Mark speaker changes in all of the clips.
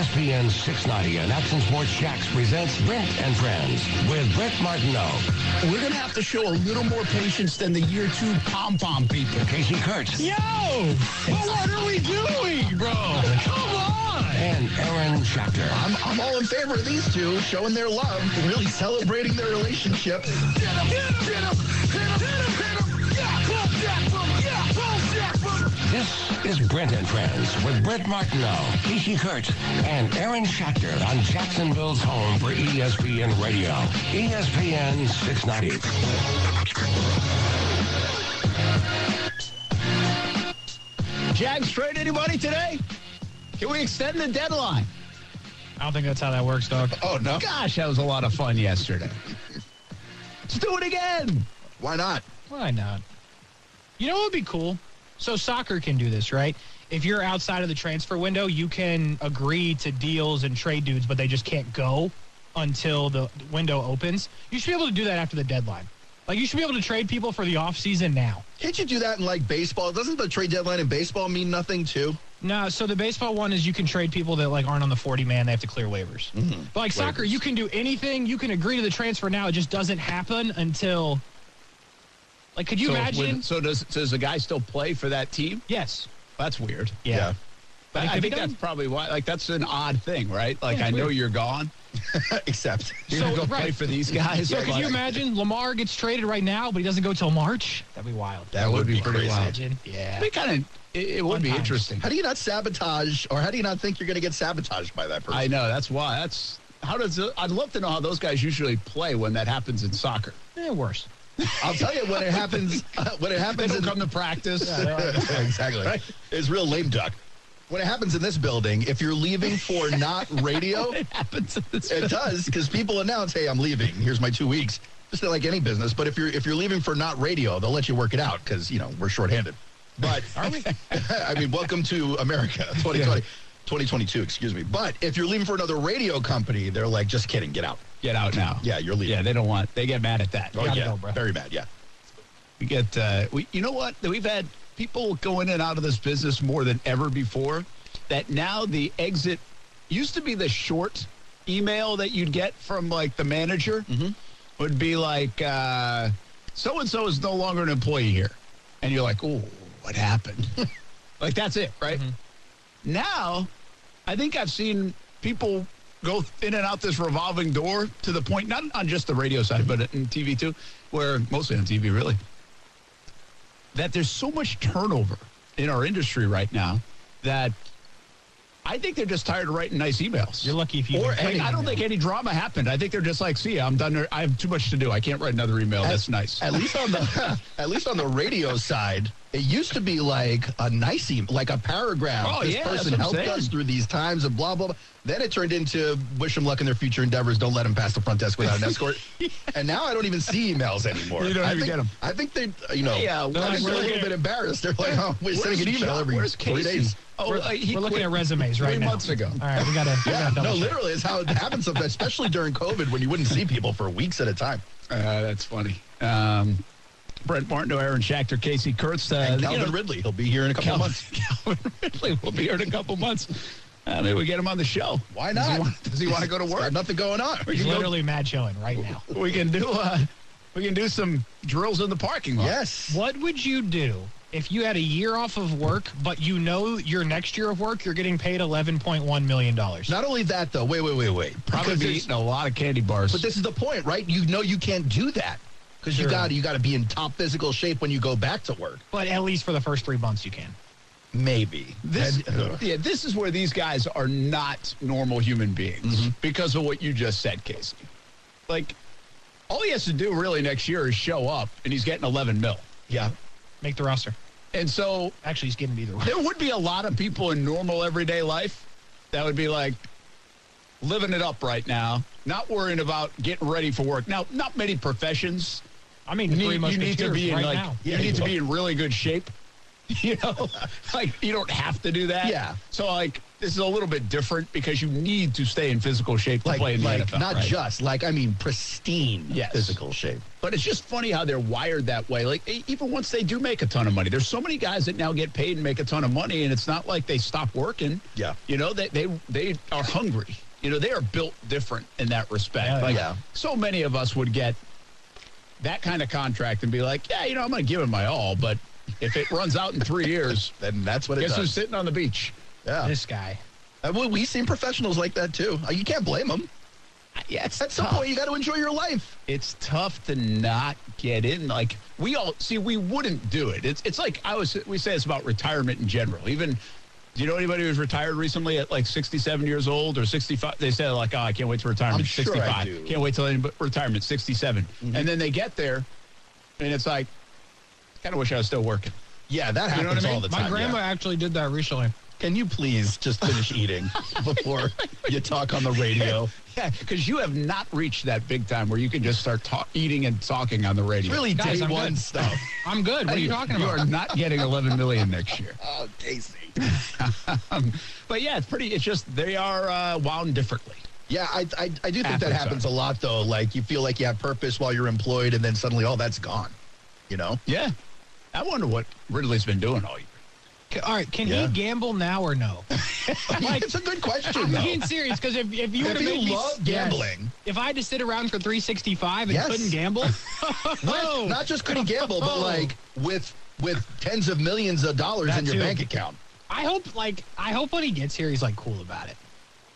Speaker 1: ESPN 690 and Action Sports Jax presents Brent and Friends with Brent Martineau,
Speaker 2: We're going to have to show a little more patience than the year two pom pom people.
Speaker 1: Casey Kurtz,
Speaker 2: Yo! But what are we doing, bro? Come on!
Speaker 1: and Aaron Schachter.
Speaker 3: I'm, I'm all in favor of these two showing their love, really celebrating their relationship.
Speaker 1: This is Brent and Friends with Brent Martineau, Casey Kurtz, and Aaron Schachter on Jacksonville's home for ESPN Radio, ESPN 690.
Speaker 2: Jags trade anybody today? Can we extend the deadline?
Speaker 4: I don't think that's how that works, dog.
Speaker 3: Oh, no.
Speaker 2: Gosh, that was a lot of fun yesterday. Let's do it again.
Speaker 3: Why not?
Speaker 4: Why not? You know what would be cool? So soccer can do this, right? If you're outside of the transfer window, you can agree to deals and trade dudes, but they just can't go until the window opens. You should be able to do that after the deadline. Like you should be able to trade people for the offseason now.
Speaker 3: Can't you do that in like baseball? Doesn't the trade deadline in baseball mean nothing too?
Speaker 4: No, so the baseball one is you can trade people that like aren't on the 40 man, they have to clear waivers. Mm-hmm. But like soccer, you can do anything, you can agree to the transfer now, it just doesn't happen until like could you
Speaker 2: so,
Speaker 4: imagine?
Speaker 2: when- so does does the guy still play for that team?
Speaker 4: yes.
Speaker 2: That's weird.
Speaker 4: Yeah.
Speaker 2: But
Speaker 4: But it
Speaker 2: I
Speaker 4: could be
Speaker 2: think that's probably why. Like that's an odd thing, right? Like
Speaker 4: Yeah,
Speaker 2: I
Speaker 4: it's
Speaker 2: know
Speaker 4: weird.
Speaker 2: you're gone.
Speaker 3: Except.
Speaker 2: You're
Speaker 4: So,
Speaker 2: gonna go play for these guys.
Speaker 4: So
Speaker 2: Like,
Speaker 4: could you imagine Lamar gets traded right now, but he doesn't go till March? That'd be wild.
Speaker 3: That would be
Speaker 2: pretty
Speaker 3: crazy.
Speaker 2: wild.
Speaker 4: Imagine. Yeah.
Speaker 2: It'd be kind of. It, it would
Speaker 4: Fun
Speaker 2: be
Speaker 4: times.
Speaker 2: interesting.
Speaker 3: How do you not sabotage, or how do you not think you're going to get sabotaged by that person?
Speaker 2: I know. That's why. That's how does. I'd love to know how those guys usually play when that happens in soccer.
Speaker 4: Eh, worse.
Speaker 3: I'll tell you when it happens. when it
Speaker 2: They
Speaker 3: happens,
Speaker 2: don't
Speaker 3: in,
Speaker 2: come to practice.
Speaker 3: exactly. It's real lame duck. When it happens in this building, if you're leaving for not radio,
Speaker 2: it happens. In this
Speaker 3: it does because people announce, "Hey, I'm leaving. Here's my two weeks." Just like any business. But if you're if you're leaving for not radio, they'll let you work it out because you know we're shorthanded. But are we? I mean, welcome to America, 2020, 2022. Excuse me. But if you're leaving for another radio company, they're like, "Just kidding, get out."
Speaker 2: Get out now.
Speaker 3: Yeah, you're leaving.
Speaker 2: Yeah, they don't want. They get mad at that.
Speaker 3: Oh yeah,
Speaker 4: go, bro.
Speaker 3: very bad. Yeah.
Speaker 2: We get. Uh, we. You know what? We've had people go in and out of this business more than ever before. That now the exit used to be the short email that you'd get from like the manager mm-hmm. would be like, so and so is no longer an employee here, and you're like, oh, what happened? like that's it, right? Mm-hmm. Now, I think I've seen people go in and out this revolving door to the point, not on just the radio side, but in TV too, where mostly on TV, really, that there's so much turnover in our industry right now that I think they're just tired of writing nice emails.
Speaker 4: You're lucky if you.
Speaker 3: Or
Speaker 2: Like, I don't think any drama happened. I think they're just like, see, I'm done. I have too much to do. I can't write another email. That's nice.
Speaker 3: At least on the at least on the radio side, it used to be like a nice like a paragraph.
Speaker 2: Oh,
Speaker 3: this
Speaker 2: yeah,
Speaker 3: person helped
Speaker 2: saying.
Speaker 3: us through these times and blah blah blah. Then it turned into wish them luck in their future endeavors. Don't let them pass the front desk without an escort. And now I don't even see emails anymore.
Speaker 2: You don't
Speaker 3: I
Speaker 2: even
Speaker 3: think,
Speaker 2: get 'em.
Speaker 3: I think they, you know,
Speaker 2: Hey,
Speaker 3: I
Speaker 2: we're
Speaker 3: think they're a little bit embarrassed. They're like, oh, we're sending an email
Speaker 2: John?
Speaker 3: every
Speaker 2: Where's
Speaker 3: three
Speaker 2: Casey?
Speaker 3: days.
Speaker 2: Oh, uh, he
Speaker 4: We're looking
Speaker 2: quit
Speaker 4: at resumes right
Speaker 2: three
Speaker 4: now.
Speaker 2: months ago.
Speaker 4: All right, we gotta.
Speaker 3: Yeah,
Speaker 4: gotta
Speaker 3: no,
Speaker 4: check.
Speaker 3: literally, it's how it happens, especially during COVID when you wouldn't see people for weeks at a time.
Speaker 2: Uh, that's funny. Um, Brent Martin, Aaron Schachter, Casey Kurtz. Uh,
Speaker 3: And
Speaker 2: you
Speaker 3: Calvin
Speaker 2: know,
Speaker 3: Ridley, he'll be here in a couple
Speaker 2: Calvin,
Speaker 3: months.
Speaker 2: Calvin Ridley will be here in a couple months. Uh, maybe we get him on the show.
Speaker 3: Why
Speaker 2: Does he
Speaker 3: not?
Speaker 2: want, does he want to go to work?
Speaker 3: Got nothing going on.
Speaker 4: He's
Speaker 2: can go-
Speaker 4: literally mad chilling right now.
Speaker 2: We can do. Uh, we can do some drills in the parking lot.
Speaker 3: Yes.
Speaker 4: What would you do if you had a year off of work, but you know your next year of work you're getting paid 11.1 million dollars?
Speaker 3: Not only that, though. Wait, wait, wait, wait.
Speaker 2: Probably be eating a lot of candy bars.
Speaker 3: But this is the point, right? You know you can't do that because you got you got to be in top physical shape when you go back to work.
Speaker 4: But at least for the first three months you can.
Speaker 3: Maybe.
Speaker 2: This,
Speaker 3: And- ugh.
Speaker 2: yeah, this is where these guys are not normal human beings mm-hmm. because of what you just said, Casey. Like, all he has to do really next year is show up, and he's getting 11 mil.
Speaker 3: yeah.
Speaker 4: Make the roster.
Speaker 2: And so
Speaker 4: Actually, he's getting it either way.
Speaker 2: there would be a lot of people in normal everyday life that would be like living it up right now, not worrying about getting ready for work. Now, not many professions.
Speaker 4: I mean,
Speaker 2: You need,
Speaker 4: three
Speaker 2: you need to
Speaker 4: Musketeers
Speaker 2: be in
Speaker 4: right
Speaker 2: like
Speaker 4: now.
Speaker 2: you
Speaker 3: Yeah,
Speaker 2: need
Speaker 3: you
Speaker 2: to
Speaker 3: are.
Speaker 2: be in really good shape. You know, like you don't have to do that.
Speaker 3: Yeah.
Speaker 2: So like this is a little bit different because you need to stay in physical shape to
Speaker 3: Like,
Speaker 2: play in the
Speaker 3: like
Speaker 2: NFL.
Speaker 3: not
Speaker 2: right?
Speaker 3: just like I mean pristine
Speaker 2: Yes.
Speaker 3: physical shape.
Speaker 2: But it's just funny how they're wired that way. Like e- even once they do make a ton of money, there's so many guys that now get paid and make a ton of money, and it's not like they stop working.
Speaker 3: Yeah.
Speaker 2: you know they they they are hungry. You know they are built different in that respect.
Speaker 4: Yeah,
Speaker 2: like
Speaker 3: yeah.
Speaker 2: so many of us would get that kind of contract and be like, yeah, you know, I'm going to give it my all, but if it runs out in three years,
Speaker 3: Then that's what it
Speaker 2: guess who's
Speaker 3: does.
Speaker 2: sitting on the beach?
Speaker 3: Yeah.
Speaker 4: This guy.
Speaker 3: Uh, we- We've seen professionals like that too. Uh, You can't blame them.
Speaker 2: Yeah, it's
Speaker 3: At some point, you got to enjoy your life.
Speaker 2: it's tough to not get in. Like we all see, we wouldn't do it. It's it's like I was. We say it's about retirement in general. Even do you know anybody who's retired recently at like 67 years old or 65? They say like, oh, I can't wait to retirement.
Speaker 3: I'm sure I
Speaker 2: 65.
Speaker 3: do.
Speaker 2: Can't wait till any- retirement. 67.
Speaker 3: Mm-hmm.
Speaker 2: And then they get there, and it's like, kind of wish I was still working.
Speaker 3: Yeah, that
Speaker 2: You know
Speaker 3: happens
Speaker 2: what I
Speaker 3: all the time.
Speaker 4: My grandma
Speaker 3: yeah.
Speaker 4: actually did that recently.
Speaker 3: Can you please just finish eating before you talk on the radio?
Speaker 2: Yeah, because you have not reached that big time where you can just start talk, eating and talking on the radio.
Speaker 3: It's really
Speaker 4: Guys,
Speaker 3: day
Speaker 4: I'm
Speaker 3: one
Speaker 4: good.
Speaker 3: stuff.
Speaker 4: I'm good. What are you talking about?
Speaker 2: You are not getting 11 million next year.
Speaker 3: Oh, Casey.
Speaker 2: Um, but yeah, it's pretty. It's just they are uh, wound differently.
Speaker 3: Yeah, I, I, I do think that happens
Speaker 2: are.
Speaker 3: a lot, though. Like, you feel like you have purpose while you're employed, and then suddenly all that's gone. You know?
Speaker 2: Yeah, I wonder what Ridley's been doing all year.
Speaker 4: All right, can
Speaker 3: Yeah.
Speaker 4: he gamble now or no?
Speaker 3: Like, it's a good question,
Speaker 4: I'm
Speaker 3: though.
Speaker 4: being serious because if, if you were to
Speaker 3: you
Speaker 4: make me
Speaker 3: love
Speaker 4: yes.
Speaker 3: gambling.
Speaker 4: if I had to sit around for 365 and
Speaker 3: Yes.
Speaker 4: couldn't gamble,
Speaker 3: Not, not just couldn't gamble, but like with with tens of millions of dollars
Speaker 4: That
Speaker 3: in your
Speaker 4: too.
Speaker 3: bank account.
Speaker 4: I hope like I hope when he gets here he's like cool about it.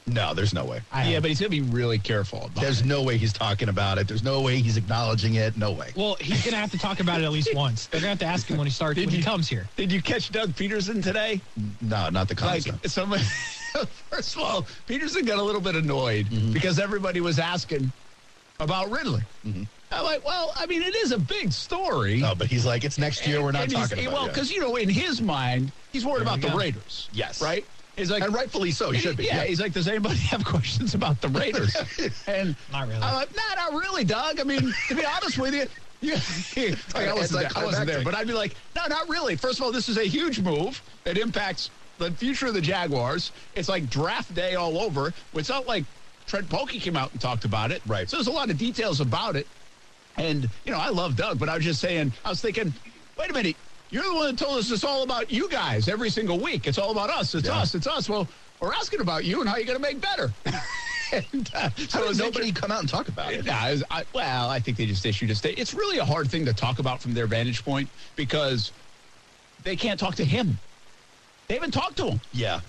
Speaker 3: No, there's no way.
Speaker 4: I
Speaker 2: yeah, but he's gonna be really careful
Speaker 3: There's
Speaker 2: it.
Speaker 3: no way he's talking about it. There's no way he's acknowledging it. No way.
Speaker 4: well, he's gonna have to talk about it at least once. They're gonna have to ask him when he starts
Speaker 2: Did
Speaker 4: when he comes here.
Speaker 2: Did you catch Doug Pederson today?
Speaker 3: No, not the
Speaker 2: Like
Speaker 3: concept.
Speaker 2: somebody. First of all, Pederson got a little bit annoyed mm-hmm. because everybody was asking about Ridley. Mm-hmm. I'm like, well, I mean, it is a big story.
Speaker 3: no, but he's like, it's next year. We're not talking about
Speaker 2: Well, because you know, in his mind, he's worried
Speaker 4: There
Speaker 2: about
Speaker 4: we
Speaker 2: the. Raiders.
Speaker 3: Yes.
Speaker 2: right. He's like,
Speaker 3: and rightfully so. He should be.
Speaker 2: Yeah, he's like, does anybody have questions about the Raiders? and
Speaker 4: Not really.
Speaker 2: I'm like, nah, not really, Doug. I mean, to be honest with you, yeah, like, I wasn't,
Speaker 3: like
Speaker 2: there, I wasn't there, but I'd be like, no, not really. First of all, this is a huge move that impacts the future of the Jaguars. It's like draft day all over. It's not like Trent Baalke came out and talked about it.
Speaker 3: Right.
Speaker 2: So there's a lot of details about it. And, you know, I love Doug, but I was just saying, I was thinking, wait a minute. You're the one that told us it's all about you guys every single week. It's all about us. It's
Speaker 3: Yeah.
Speaker 2: us. It's us. Well, we're asking about you and how you're going to make better. and, uh, so
Speaker 3: does nobody come out and talk about it?
Speaker 2: yeah, I well, I think they just issued a statement. It's really a hard thing to talk about from their vantage point because they can't talk to him. They haven't talked to him.
Speaker 3: Yeah.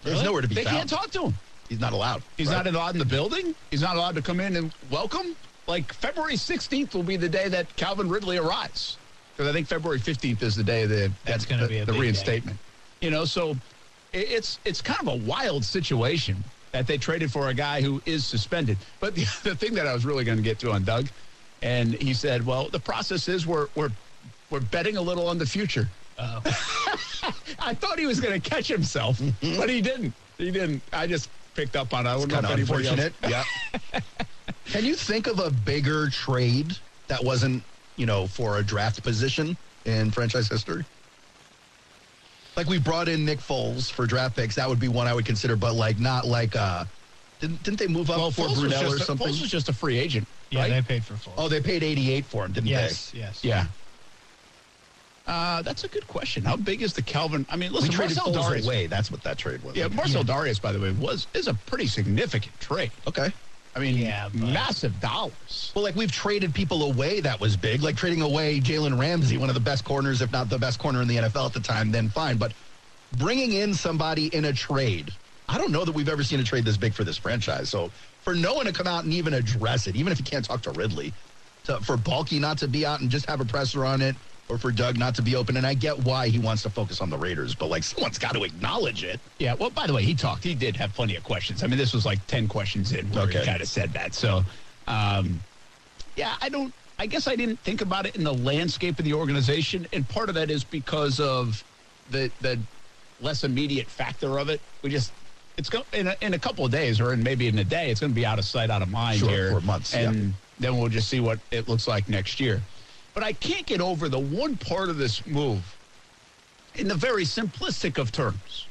Speaker 3: There's
Speaker 2: Really?
Speaker 3: nowhere to be
Speaker 2: They
Speaker 3: found.
Speaker 2: can't talk to him.
Speaker 3: He's not allowed.
Speaker 2: He's
Speaker 3: Right.
Speaker 2: not allowed in the building. He's not allowed to come in and welcome. Like February 16th will be the day that Calvin Ridley arrives. Because I think February 15th is the day that
Speaker 4: That's gonna be a
Speaker 2: the
Speaker 4: big day.
Speaker 2: reinstatement. You know, so it- it's it's kind of a wild situation that they traded for a guy who is suspended. But the, the thing that I was really going to get to on Doug, and he said, "Well, the process is we're we're we're betting a little on the future."
Speaker 4: Uh,
Speaker 2: I thought he was going to catch himself, but he didn't. He didn't. I just picked up on it. I don't
Speaker 3: kind of unfortunate. Yeah. Can you think of a bigger trade that wasn't, you know, for a draft position in franchise history? Like we brought in Nick Foles for draft picks, that would be one I would consider, but like not like uh didn't didn't they move up
Speaker 2: Well,
Speaker 3: for
Speaker 2: Foles
Speaker 3: Brunell or
Speaker 2: just a,
Speaker 3: something?
Speaker 2: Foles was just a free agent.
Speaker 4: yeah,
Speaker 2: right?
Speaker 4: they paid for full.
Speaker 3: oh, they paid 88 for him, didn't they
Speaker 4: yes, yes.
Speaker 2: Yeah. Uh, that's a good question. How big is the Calvin? I mean,
Speaker 3: they? We
Speaker 2: listen,
Speaker 3: traded
Speaker 2: Marcell
Speaker 3: Foles
Speaker 2: Dareus.
Speaker 3: away. That's what that trade was.
Speaker 2: Yeah, Marcell Dareus, by the way, was is a pretty significant trade.
Speaker 3: Okay.
Speaker 2: I mean,
Speaker 4: Yeah,
Speaker 2: massive dollars.
Speaker 3: Well, like we've traded people away that was big, like trading away Jalen Ramsey, one of the best corners, if not the best corner in the NFL at the time, then fine. But bringing in somebody in a trade, I don't know that we've ever seen a trade this big for this franchise. So for no one to come out and even address it, even if you can't talk to Ridley, to, for Baalke not to be out and just have a presser on it, or for Doug not to be open, and I get why he wants to focus on the Raiders, but like someone's got to acknowledge it.
Speaker 2: Yeah. Well, by the way, he talked. He did have plenty of questions. I mean, this was like ten questions in where
Speaker 3: Okay.
Speaker 2: he kind of said that. So, um, yeah, I don't. I guess I didn't think about it in the landscape of the organization, and part of that is because of the the less immediate factor of it. We just it's go in a, in a couple of days, or in maybe in a day, it's going to be out of sight, out of mind
Speaker 3: Sure,
Speaker 2: here
Speaker 3: for months, yeah.
Speaker 2: and then we'll just see what it looks like next year. But I can't get over the one part of this move in the very simplistic of terms.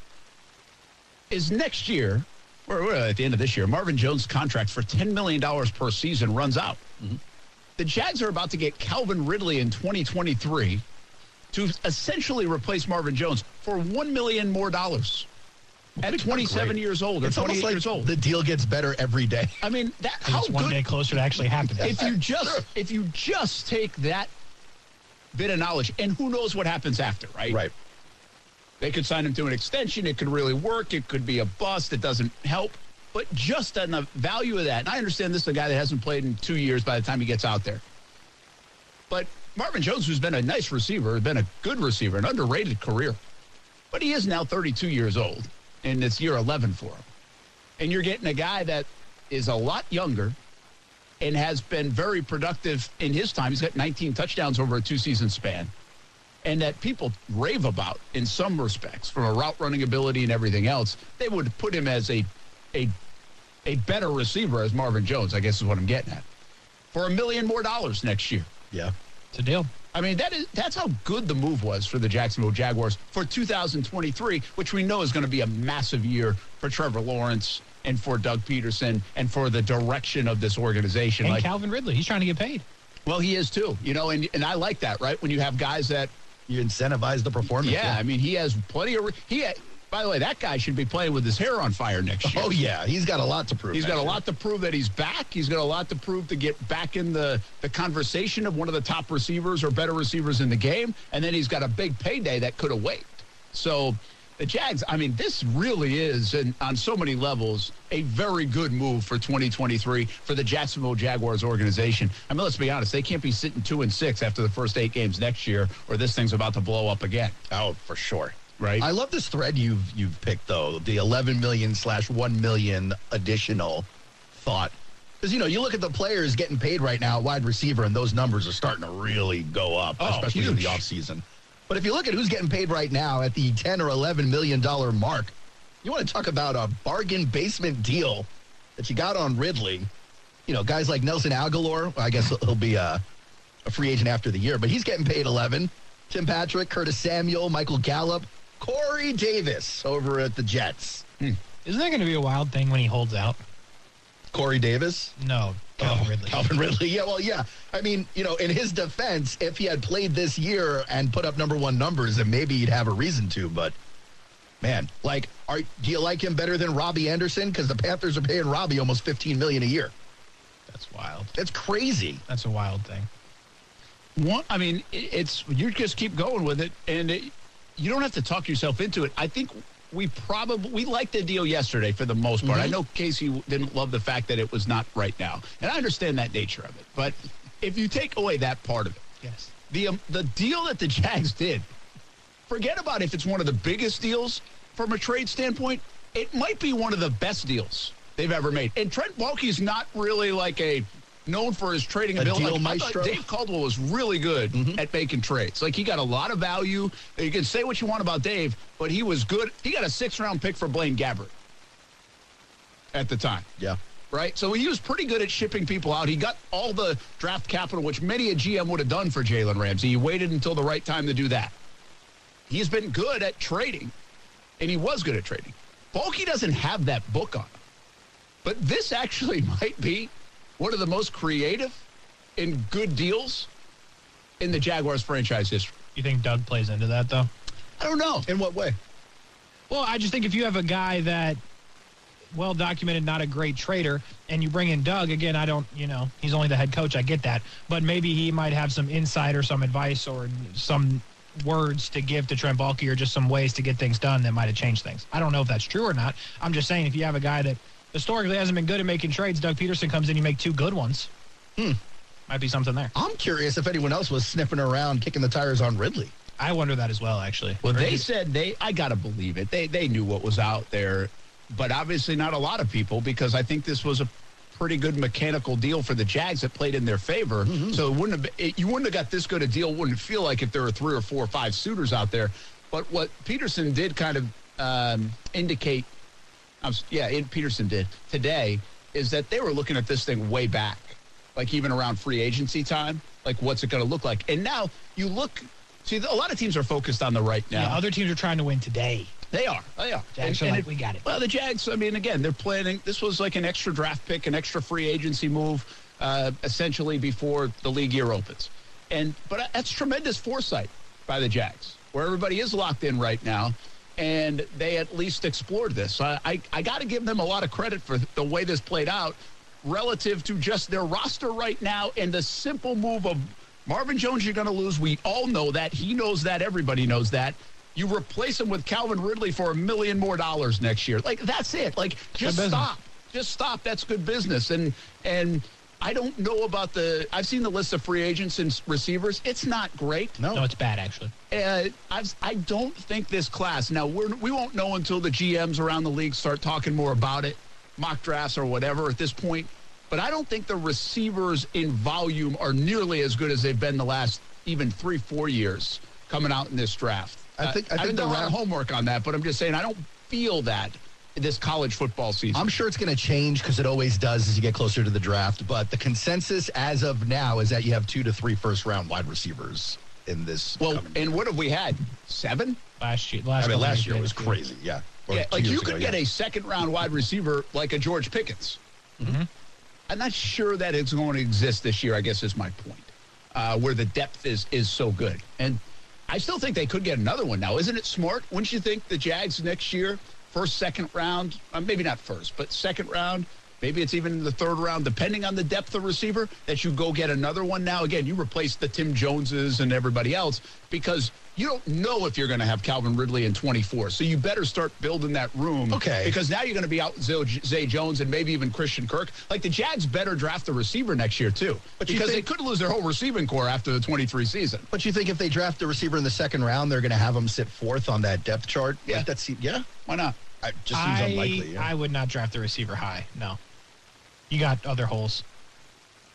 Speaker 2: is next year, or at the end of this year, Marvin Jones' contract for $10 million per season runs out. Mm-hmm. The Jags are about to get Calvin Ridley in 2023 to essentially replace Marvin Jones for 1 million more dollars at 27
Speaker 3: great.
Speaker 2: years old or
Speaker 3: It's
Speaker 2: 28
Speaker 3: like
Speaker 2: years old.
Speaker 3: the deal gets better every day.
Speaker 2: I mean, that how
Speaker 4: it's one
Speaker 2: good
Speaker 4: day closer to actually happening.
Speaker 2: if you just if you just take that bit of knowledge and who knows what happens after, right?
Speaker 3: Right.
Speaker 2: They could sign him to an extension. It could really work. It could be a bust. It doesn't help. But just on the value of that, and I understand this is a guy that hasn't played in two years by the time he gets out there. But Marvin Jones, who's been a nice receiver, has been a good receiver, an underrated career. But he is now 32 years old, and it's year 11 for him. And you're getting a guy that is a lot younger and has been very productive in his time. He's got 19 touchdowns over a two season span. And that people rave about in some respects from a route running ability and everything else. They would put him as a a a better receiver as Marvin Jones, I guess is what I'm getting at. For a million more dollars next year.
Speaker 3: Yeah.
Speaker 4: It's a deal.
Speaker 2: I mean, that is that's how good the move was for the Jacksonville Jaguars for 2023, which we know is going to be a massive year for Trevor Lawrence and for Doug Pederson and for the direction of this organization.
Speaker 4: And
Speaker 2: Like,
Speaker 4: Calvin Ridley, he's trying to get paid.
Speaker 2: well, he is too, you know, and and I like that, right? When you have guys that,
Speaker 3: You incentivize the performance.
Speaker 2: yeah, I mean, he has plenty of he. By the way, that guy should be playing with his hair on fire next year.
Speaker 3: Oh, yeah. He's got a lot to prove.
Speaker 2: He's got a
Speaker 3: year.
Speaker 2: lot to prove that he's back. He's got a lot to prove to get back in the, the conversation of one of the top receivers or better receivers in the game. And then he's got a big payday that could have waited. So the Jags, I mean, this really is, and on so many levels, a very good move for 2023 for the Jacksonville Jaguars organization. I mean, let's be honest, they can't be sitting two and six after the first eight games next year, or this thing's about to blow up again.
Speaker 3: Oh, for sure.
Speaker 2: Right.
Speaker 3: I love this thread you've you've picked though, the 11 million slash 1 million additional thought. Because you know, you look at the players getting paid right now, wide receiver, and those numbers are starting to really go up,
Speaker 2: Oh,
Speaker 3: especially in the
Speaker 2: huge.
Speaker 3: offseason. But if you look at who's getting paid right now at the 10 or 11 million dollar mark, you want to talk about a bargain basement deal that you got on Ridley. You know, guys like Nelson Agholor, I guess he'll be a, a free agent after the year, but he's getting paid 11. Tim Patrick, Curtis Samuel, Michael Gallup, Corey Davis over at the Jets. Hmm.
Speaker 4: Isn't that going to be a wild thing when he holds out?
Speaker 3: Corey Davis?
Speaker 4: No, Calvin
Speaker 3: Oh,
Speaker 4: Ridley.
Speaker 3: Calvin Ridley. Yeah, well, yeah. I mean, you know, in his defense, if he had played this year and put up number one numbers, then maybe he'd have a reason to. But man, like, are do you like him better than Robbie Anderson? Because the Panthers are paying Robbie almost fifteen million a year.
Speaker 4: That's wild.
Speaker 3: That's crazy.
Speaker 4: That's a wild thing.
Speaker 2: One, I mean, it's you just keep going with it, and it, you don't have to talk yourself into it. I think we probably we liked the deal yesterday for the most part. I know Casey didn't love the fact that it was not right now, and I understand that nature of it. But if you take away that part of it,
Speaker 4: Yes.
Speaker 2: the um, the deal that the Jags did, forget about if it's one of the biggest deals from a trade standpoint. It might be one of the best deals they've ever made. And Trent Baalke's not really like a known for his trading ability. Like? Dave Caldwell was really good at making trades. Like he got a lot of value. You can say what you want about Dave, but he was good. He got a six round pick for Blaine Gabbert at the time
Speaker 3: Yeah.
Speaker 2: right? So he was pretty good at shipping people out. He got all the draft capital, which many a GM would have done for Jalen Ramsey. He waited until the right time to do that. He's been good at trading, and he was good at trading. Baalke doesn't have that book on him. But this actually might be one of the most creative and good deals in the Jaguars franchise history.
Speaker 4: You think Doug plays into that though?
Speaker 2: I don't know.
Speaker 3: In what way?
Speaker 4: Well, I just think if you have a guy that well documented, not a great trader, and you bring in Doug again, I don't, you know, he's only the head coach. I get that, but maybe he might have some insight or some advice or some words to give to Trent Baalke or just some ways to get things done that might have changed things. I don't know if that's true or not. I'm just saying if you have a guy that historically hasn't been good at making trades, Doug Pederson comes in, you make two good ones.
Speaker 3: Hmm.
Speaker 4: Might be something there.
Speaker 3: I'm curious if anyone else was sniffing around, kicking the tires on Ridley.
Speaker 4: I wonder that as well, actually.
Speaker 2: Well,
Speaker 4: Or
Speaker 2: they said they. I gotta believe it. They they knew what was out there, but obviously not a lot of people because I think this was a pretty good mechanical deal for the Jags that played in their favor. So it wouldn't have it, you wouldn't have got this good a deal. Wouldn't feel like if there were three or four or five suitors out there. But what Pederson did kind of um, indicate, I'm yeah, it, Pederson did today is that they were looking at this thing way back, like even around free agency time. Like, what's it going to look like? And now you look See, a lot of teams are focused on the right now.
Speaker 4: Yeah, other teams are trying to win today.
Speaker 2: They are. They are.
Speaker 4: Jags are like, "We got it."
Speaker 2: Well, the Jags, I mean, again, they're planning. This was like an extra draft pick, an extra free agency move, uh, essentially before the league year opens. And but that's tremendous foresight by the Jags, where everybody is locked in right now, and they at least explored this. I I, I got to give them a lot of credit for the way this played out, relative to just their roster right now and the simple move of Marvin Jones. You're going to lose. We all know that. He knows that. Everybody knows that. You replace him with Calvin Ridley for a million more dollars next year. Like that's it. Like just stop. Just stop. That's good business. And and I don't know about the. I've seen the list of free agents and receivers. It's not great.
Speaker 3: No.
Speaker 4: No, it's bad actually.
Speaker 2: Uh, I've, I don't think this class. Now we're we won't know until the GMs around the league start talking more about it, mock drafts or whatever. At this point, but I don't think the receivers in volume are nearly as good as they've been the last even three four years coming out in this draft.
Speaker 3: I think- I
Speaker 2: Uh,
Speaker 3: think
Speaker 2: I've
Speaker 3: the
Speaker 2: done a lot of homework on that, but I'm just saying I don't feel that this college football season.
Speaker 3: I'm sure it's going to change because it always does as you get closer to the draft. But the consensus as of now is that you have two to three first round wide receivers in this.
Speaker 2: well, and what have we had? Seven?
Speaker 4: Last year, last
Speaker 3: I mean, last year was
Speaker 4: yeah.
Speaker 3: crazy. Yeah. Or
Speaker 2: Yeah, like
Speaker 3: years
Speaker 2: you
Speaker 3: ago,
Speaker 2: could
Speaker 3: yeah.
Speaker 2: get a second round wide receiver like a George Pickens. I'm not sure that it's going to exist this year. I guess is my point, uh, where the depth is is so good, and I still think they could get another one. Now, isn't it smart? Wouldn't you think the Jags next year, first, second round, uh, maybe not first, but second round. Maybe it's even the third round, depending on the depth of receiver, that you go get another one. Now, again, you replace the Tim Joneses and everybody else because you don't know if you're going to have Calvin Ridley in 24. So you better start building that room.
Speaker 3: Okay.
Speaker 2: Because now you're going to be out Zay, Zay Jones and maybe even Christian Kirk. Like the Jags better draft a receiver next year, too.
Speaker 3: But
Speaker 2: because
Speaker 3: think-
Speaker 2: they could lose their whole receiving corps after the 23 season.
Speaker 3: But you think if they draft a receiver in the second round, they're going to have him sit fourth on that depth chart?
Speaker 2: Yeah.
Speaker 3: Like that's yeah.
Speaker 2: Why not?
Speaker 3: It just seems
Speaker 4: I,
Speaker 3: unlikely. Yeah.
Speaker 4: I would not draft the receiver high. No. You got other holes.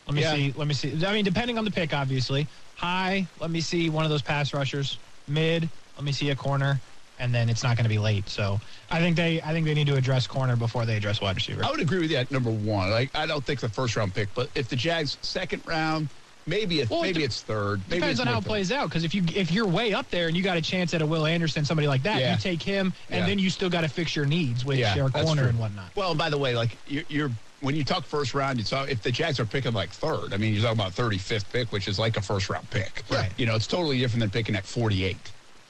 Speaker 4: Let me
Speaker 2: Yeah.
Speaker 4: see. Let me see. I mean, depending on the pick, obviously. High, let me see one of those pass rushers. Mid, let me see a corner. And then it's not going to be late. So I think they I think they need to address corner before they address wide receiver.
Speaker 2: I would agree with you at number one. Like I don't think the first round pick, but if the Jags second round, maybe it,
Speaker 4: Well,
Speaker 2: maybe it's third. Maybe
Speaker 4: Depends
Speaker 2: it's
Speaker 4: on how it plays out. Because if you if you're way up there and you got a chance at a Will Anderson, somebody like that,
Speaker 2: Yeah.
Speaker 4: you take him, and
Speaker 2: Yeah.
Speaker 4: then you still got to fix your needs, with
Speaker 2: Yeah, that's
Speaker 4: corner and whatnot.
Speaker 2: Well, by the way, like you're, you're when you talk first round, you talk if the Jags are picking like third. I mean, you're talking about 35th pick, which is like a first round pick.
Speaker 4: Right.
Speaker 2: You know, it's totally different than picking at 48.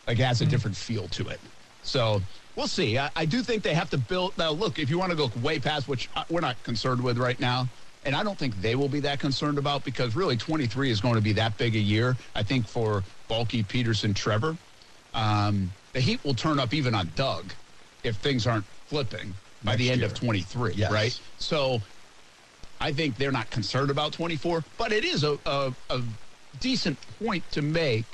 Speaker 2: Like it has a different feel to it. So we'll see. I, I do think they have to build. Now, look, if you want to go way past, which uh, we're not concerned with right now. And I don't think they will be that concerned about because really 23 is going to be that big a year. I think for Baalke, Pederson, Trevor, um, the heat will turn up even on Doug if things aren't flipping by
Speaker 3: Next
Speaker 2: the end
Speaker 3: year.
Speaker 2: of 23,
Speaker 3: Yes.
Speaker 2: right? So I think they're not concerned about 24, but it is a, a, a decent point to make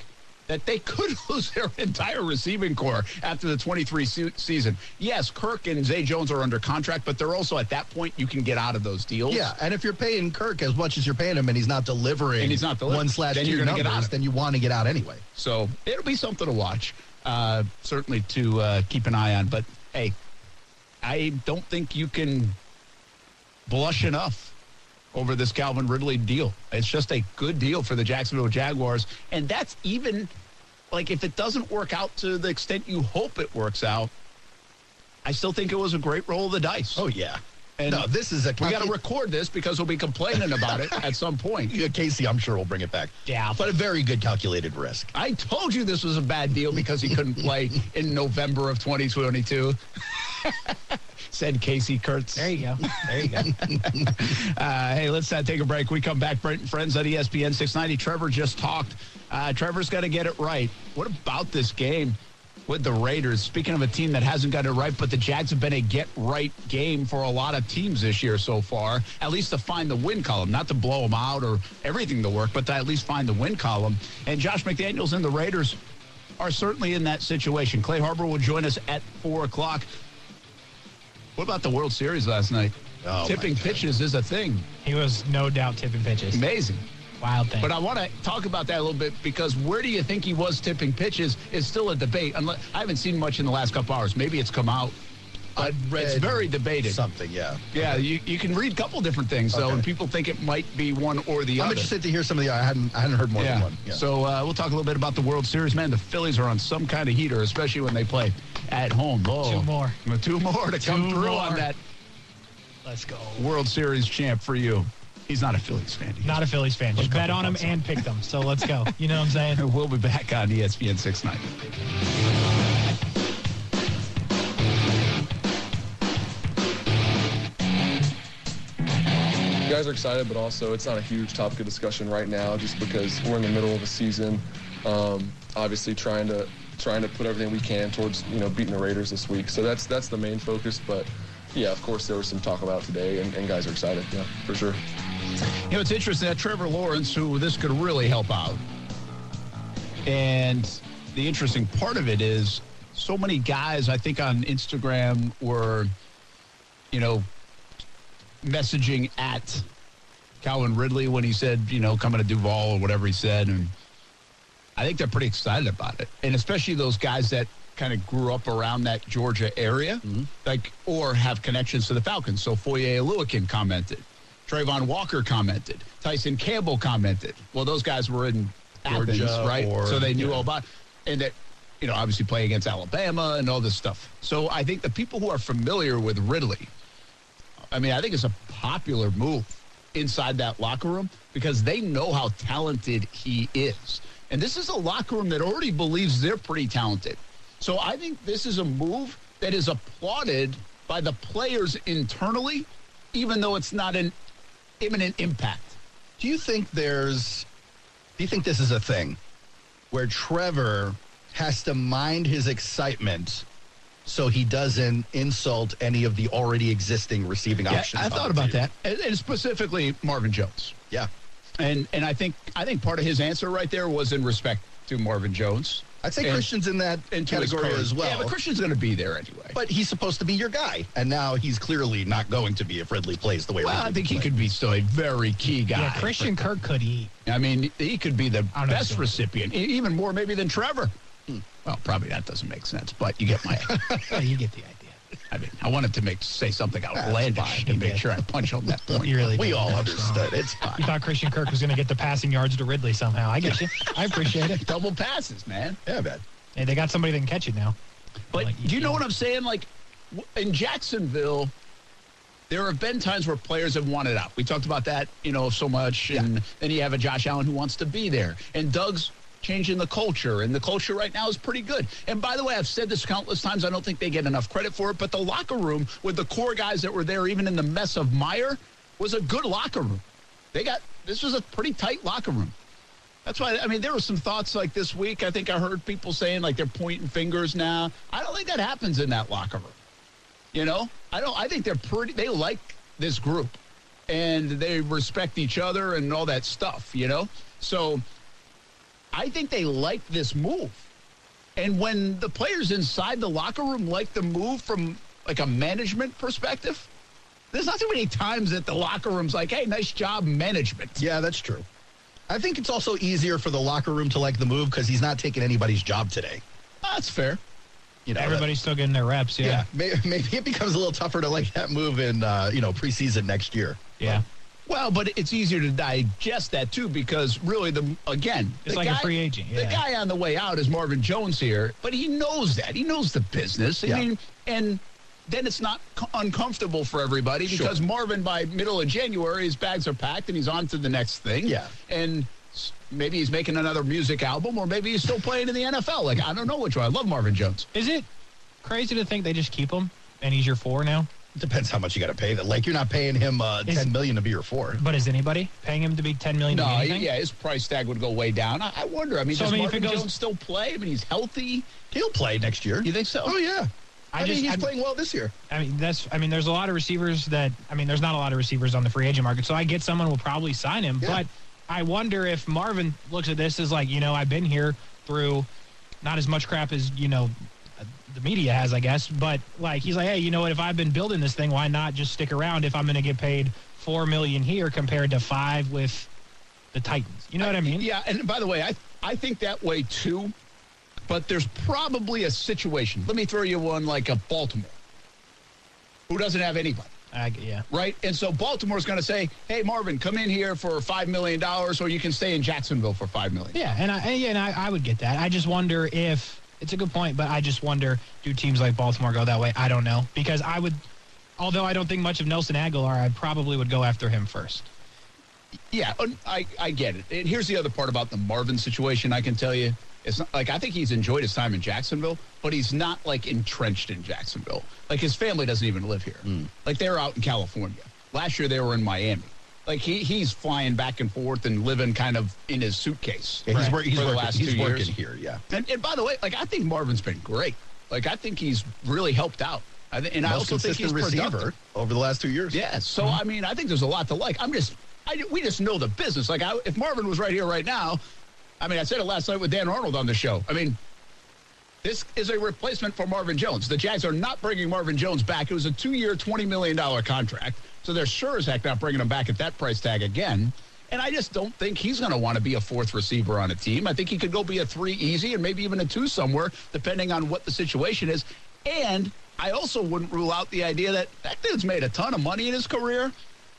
Speaker 2: that they could lose their entire receiving corps after the 23 se- season. Yes, Kirk and Zay Jones are under contract, but they're also at that point you can get out of those deals.
Speaker 3: Yeah, and if you're paying Kirk as much as you're paying him, and he's not delivering,
Speaker 2: And he's not delivering,
Speaker 3: one slash
Speaker 2: then
Speaker 3: two
Speaker 2: you're gonna get
Speaker 3: numbers,
Speaker 2: out
Speaker 3: then you want to get out anyway.
Speaker 2: So it'll be something to watch, uh, certainly to uh, keep an eye on. But hey, I don't think you can blush enough over this Calvin Ridley deal. It's just a good deal for the Jacksonville Jaguars. And that's even like if it doesn't work out to the extent you hope it works out, I still think it was a great roll of the dice.
Speaker 3: Oh yeah.
Speaker 2: And
Speaker 3: no, this is a
Speaker 2: we got to record this because we'll be complaining about it at some point.
Speaker 3: Yeah, Casey, I'm sure we'll bring it back.
Speaker 4: Yeah.
Speaker 3: but a very good calculated risk.
Speaker 2: I told you this was a bad deal because he couldn't play in November of 2022. Said Casey Kurtz.
Speaker 4: There you go. There you go.
Speaker 2: Uh, hey, let's uh, take a break. We come back. Brent and Friends at ESPN 690. Trevor just talked. Uh, Trevor's got to get it right. What about this game with the Raiders? Speaking of a team that hasn't got it right, but the Jags have been a get right game for a lot of teams this year so far. At least to find the win column, not to blow them out or everything to work, but to at least find the win column. And Josh McDaniels and the Raiders are certainly in that situation. Clay Harbor will join us at four o'clock. What about the World Series last night?
Speaker 3: Oh,
Speaker 2: Tipping pitches is a thing.
Speaker 4: He was no doubt tipping pitches.
Speaker 2: Amazing.
Speaker 4: Wild thing.
Speaker 2: But I want to talk about that a little bit because where do you think he was tipping pitches is still a debate. Unless, I haven't seen much in the last couple hours. Maybe it's come out. But
Speaker 3: I
Speaker 2: it's very debated.
Speaker 3: Something, yeah.
Speaker 2: Yeah, you, you can read a couple different things though,
Speaker 3: Okay.
Speaker 2: and people think it might be one or the other.
Speaker 3: I'm interested to hear some of the. I hadn't, I hadn't heard more
Speaker 2: yeah.
Speaker 3: than one. Yeah.
Speaker 2: So uh, we'll talk a little bit about the World Series, man. The Phillies are on some kind of heater, especially when they play at home. Oh,
Speaker 4: Two more.
Speaker 2: Two more to come through
Speaker 4: more.
Speaker 2: on that
Speaker 4: Let's go.
Speaker 2: World Series champ for you. He's not a Phillies fan. He's
Speaker 4: Not a Phillies fan. Just bet on him and pick them. So let's go. You know what I'm saying?
Speaker 2: We'll be back on ESPN 690.
Speaker 5: Guys are excited, but also it's not a huge topic of discussion right now, just because we're in the middle of a season. Um, obviously, trying to trying to put everything we can towards you know beating the Raiders this week. So that's that's the main focus. But yeah, of course, there was some talk about today, and, and guys are excited. Yeah, for sure.
Speaker 2: You know, it's interesting that Trevor Lawrence, who this could really help out. And the interesting part of it is so many guys, I think, on Instagram were, you know, messaging at Calvin Ridley when he said, you know, coming to Duval or whatever he said. And I think they're pretty excited about it. And especially those guys that kind of grew up around that Georgia area, mm-hmm. like, or have connections to the Falcons. So Foye Oluokun commented. Travon Walker commented. Tyson Campbell commented. Well, those guys were in Athens,
Speaker 3: Georgia
Speaker 2: right?
Speaker 3: or-
Speaker 2: so they knew
Speaker 3: yeah.
Speaker 2: all about and that, you know, obviously play against Alabama and all this stuff. So I think the people who are familiar with Ridley, I mean, I think it's a popular move inside that locker room because they know how talented he is. And this is a locker room that already believes they're pretty talented. So I think this is a move that is applauded by the players internally, even though it's not an imminent impact.
Speaker 3: Do you think there's? Do you think this is a thing where Trevor has to mind his excitement so he doesn't insult any of the already existing receiving
Speaker 2: Yeah,
Speaker 3: options?
Speaker 2: I thought about that, and, and specifically Marvin Jones.
Speaker 3: Yeah,
Speaker 2: And and I think I think part of his answer right there was in respect to Marvin Jones.
Speaker 3: I'd say
Speaker 2: And-
Speaker 3: Christian's in that
Speaker 2: and
Speaker 3: category as well.
Speaker 2: Yeah, but Christian's going to be there anyway.
Speaker 3: But he's supposed to be your guy, and now he's clearly not going to be if Ridley plays the way.
Speaker 2: well, I think he
Speaker 3: plays.
Speaker 2: could be still a very key guy.
Speaker 4: Yeah, Christian Kirk could eat.
Speaker 2: I mean, he could be the
Speaker 4: I don't know
Speaker 2: best recipient, even more maybe than Trevor. Well, probably that doesn't make sense, but you get my.
Speaker 4: You get the idea.
Speaker 2: I mean, I wanted to make say something outlandish
Speaker 3: fine.
Speaker 2: to make
Speaker 4: did.
Speaker 2: sure I punch home that point.
Speaker 4: You really
Speaker 3: We all understood. It's fine.
Speaker 4: You thought Christian Kirk was going to get the passing yards to Ridley somehow. I get you. I appreciate it.
Speaker 2: double passes, man.
Speaker 3: Yeah, man.
Speaker 4: Hey, they got somebody that can catch it now.
Speaker 2: But
Speaker 4: Like,
Speaker 2: do you know
Speaker 4: yeah.
Speaker 2: what I'm saying? Like in Jacksonville, there have been times where players have wanted out. We talked about that, you know, so much. And then you have a Josh Allen who wants to be there. And Doug's changing the culture. And the culture right now is pretty good. And by the way, I've said this countless times. I don't think they get enough credit for it. But the locker room with the core guys that were there, even in the mess of Meyer, was a good locker room. They got this was a pretty tight locker room. That's why I mean there were some thoughts like this week. I think I heard people saying like they're pointing fingers now. I don't think that happens in that locker room. You know, I don't. I think they're pretty. They like this group, and they respect each other and all that stuff. You know, so I think they like this move. And when the players inside the locker room like the move from like a management perspective, there's not too many times that the locker room's like, "Hey, nice job, management."
Speaker 3: Yeah, that's true. I think it's also easier for the locker room to like the move because he's not taking anybody's job today.
Speaker 2: That's fair.
Speaker 3: You know,
Speaker 4: Everybody's still getting their reps.
Speaker 3: Yeah,
Speaker 4: Yeah.
Speaker 3: may- maybe it becomes a little tougher to like that move in uh, you know preseason next year.
Speaker 4: Yeah.
Speaker 2: Well, but it's easier to digest that too because really the again
Speaker 4: It's
Speaker 2: the
Speaker 4: like a free agent, Yeah.
Speaker 2: The guy on the way out is Marvin Jones here, but he knows that he knows the business. I
Speaker 3: Yeah.
Speaker 2: mean, and then it's not co- uncomfortable for everybody
Speaker 3: Sure.
Speaker 2: because Marvin by middle of January his bags are packed and he's on to the next thing.
Speaker 3: Yeah.
Speaker 2: and maybe he's making another music album or maybe he's still playing in the NFL. Like I don't know which one. I love Marvin Jones.
Speaker 4: Is it crazy to think they just keep him and he's your four now?
Speaker 3: Depends how much you got to pay. That like you're not paying him uh,
Speaker 4: Is-
Speaker 3: ten million to be your four.
Speaker 4: But is anybody paying him to be ten million? to
Speaker 2: No,
Speaker 4: be
Speaker 2: yeah, his price tag would go way down. I, I wonder. I mean,
Speaker 4: So, I
Speaker 2: does
Speaker 4: mean, if
Speaker 2: Marvin
Speaker 4: goes-
Speaker 2: Jones still play? I mean, he's healthy.
Speaker 3: He'll play next year.
Speaker 2: You think so?
Speaker 3: Oh yeah.
Speaker 4: I
Speaker 3: I,
Speaker 4: just-
Speaker 3: mean, he's
Speaker 4: I'm-
Speaker 3: playing well this year.
Speaker 4: I mean, that's. I mean, there's a lot of receivers that. I mean, there's not a lot of receivers on the free agent market, so I get someone will probably sign him.
Speaker 3: Yeah.
Speaker 4: But I wonder if Marvin looks at this as like, you know, I've been here through not as much crap as you know the media has, I guess. But like, he's like, hey, you know what? If I've been building this thing, why not just stick around if I'm going to get paid four million here compared to five with the Titans? You know what I mean?
Speaker 2: Yeah, and by the way, I I think that way too. But there's probably a situation. Let me throw you one like a Baltimore. who doesn't have anybody.
Speaker 4: I, yeah.
Speaker 2: right? And so Baltimore's going to say, "Hey, Marvin, come in here for five million dollars, or you can stay in Jacksonville for five million.
Speaker 4: Yeah, and I and, yeah, and I, I would get that. I just wonder if it's a good point, but I just wonder do teams like Baltimore go that way? I don't know because I would, although I don't think much of Nelson Agholor, I probably would go after him first.
Speaker 2: Yeah, oh, I, I get it. And here's the other part about the Marvin situation. I can tell you, it's not like I think he's enjoyed his time in Jacksonville, but he's not like entrenched in Jacksonville. Like his family doesn't even live here. Hmm. Like they're out in California. Last year they were in Miami. Like he, he's flying back and forth and living kind of in his suitcase.
Speaker 3: Yeah, he's,
Speaker 2: Right.
Speaker 3: he's working,
Speaker 2: last
Speaker 3: he's working here. Yeah.
Speaker 2: And, and by the way, like I think Marvin's been great. Like I think he's really helped out. I th- and I
Speaker 3: Most
Speaker 2: also think he's
Speaker 3: receiver
Speaker 2: productive.
Speaker 3: over the last two years.
Speaker 2: Yeah. So mm-hmm. I mean, I think there's a lot to like. I'm just, I, we just know the business. Like I, if Marvin was right here right now, I mean, I said it last night with Dan Arnold on the show. I mean, this is a replacement for Marvin Jones. The Jags are not bringing Marvin Jones back. It was a two-year, twenty million dollar contract. So they're sure as heck not bringing him back at that price tag again. And I just don't think he's going to want to be a fourth receiver on a team. I think he could go be a three easy and maybe even a two somewhere, depending on what the situation is. And I also wouldn't rule out the idea that that dude's made a ton of money in his career.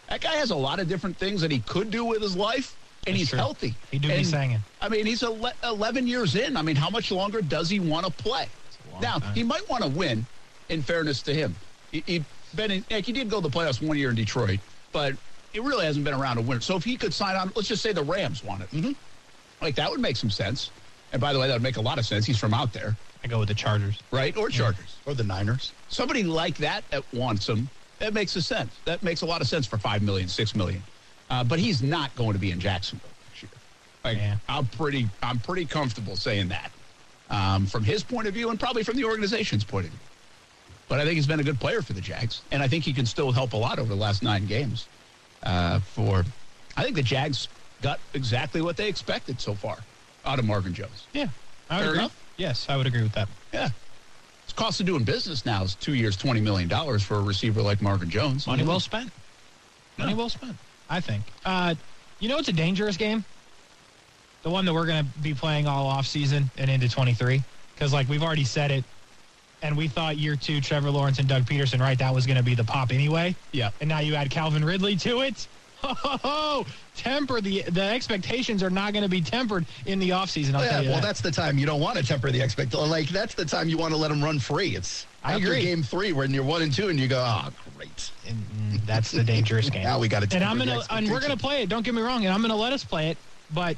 Speaker 2: That guy has a lot of different things that he could do with his life, and
Speaker 4: That's
Speaker 2: he's
Speaker 4: true.
Speaker 2: healthy.
Speaker 4: He do be
Speaker 2: And,
Speaker 4: singing.
Speaker 2: I mean, he's ele- 11 years in. I mean, how much longer does he want to play? Now,
Speaker 4: time.
Speaker 2: he might want to win, in fairness to him. He, he, been in, like, he did go to the playoffs one year in Detroit, but it really hasn't been around to win. So if he could sign on, let's just say the Rams want it.
Speaker 4: Mm-hmm.
Speaker 2: Like, that would make some sense. And by the way, that would make a lot of sense. He's from out there,
Speaker 4: I go with the Chargers.
Speaker 2: right? Or Chargers.
Speaker 3: Or the Niners.
Speaker 2: Somebody like that that wants him, that makes a sense. That makes a lot of sense for five million, six million. Uh, but he's not going to be in Jacksonville next year. Like,
Speaker 4: Yeah.
Speaker 2: I'm pretty, I'm pretty comfortable saying that um, from his point of view and probably from the organization's point of view. But I think he's been a good player for the Jags, and I think he can still help a lot over the last nine games. Uh, for, I think the Jags got exactly what they expected so far out of Marvin Jones.
Speaker 4: Yeah, I would
Speaker 2: Fair
Speaker 4: agree.
Speaker 2: enough.
Speaker 4: Yes, I would agree with that.
Speaker 2: Yeah. It's cost of doing business now is two years, $20 million for a receiver like Marvin Jones.
Speaker 4: Money well spent. Money well spent. I think. Uh, you know, it's a dangerous game. The one that we're going to be playing all off season and into 23, because like we've already said it, and we thought year two, Trevor Lawrence and Doug Pederson, right? That was going to be the pop anyway.
Speaker 2: Yeah.
Speaker 4: And now you add Calvin Ridley to it. Ho, ho, ho. Temper the the expectations are not going to be tempered in the offseason. I'll
Speaker 3: Yeah,
Speaker 4: tell you
Speaker 3: well,
Speaker 4: that.
Speaker 3: that's the time you don't want to temper the expectations. Like that's the time you want to let them run free. It's
Speaker 4: I
Speaker 3: after
Speaker 4: agree.
Speaker 3: game three when you're one and two and you go, oh, great.
Speaker 4: and, mm, that's the dangerous game.
Speaker 3: Now we got to.
Speaker 4: and I'm gonna and we're gonna play it. Don't get me wrong, and I'm gonna let us play it, but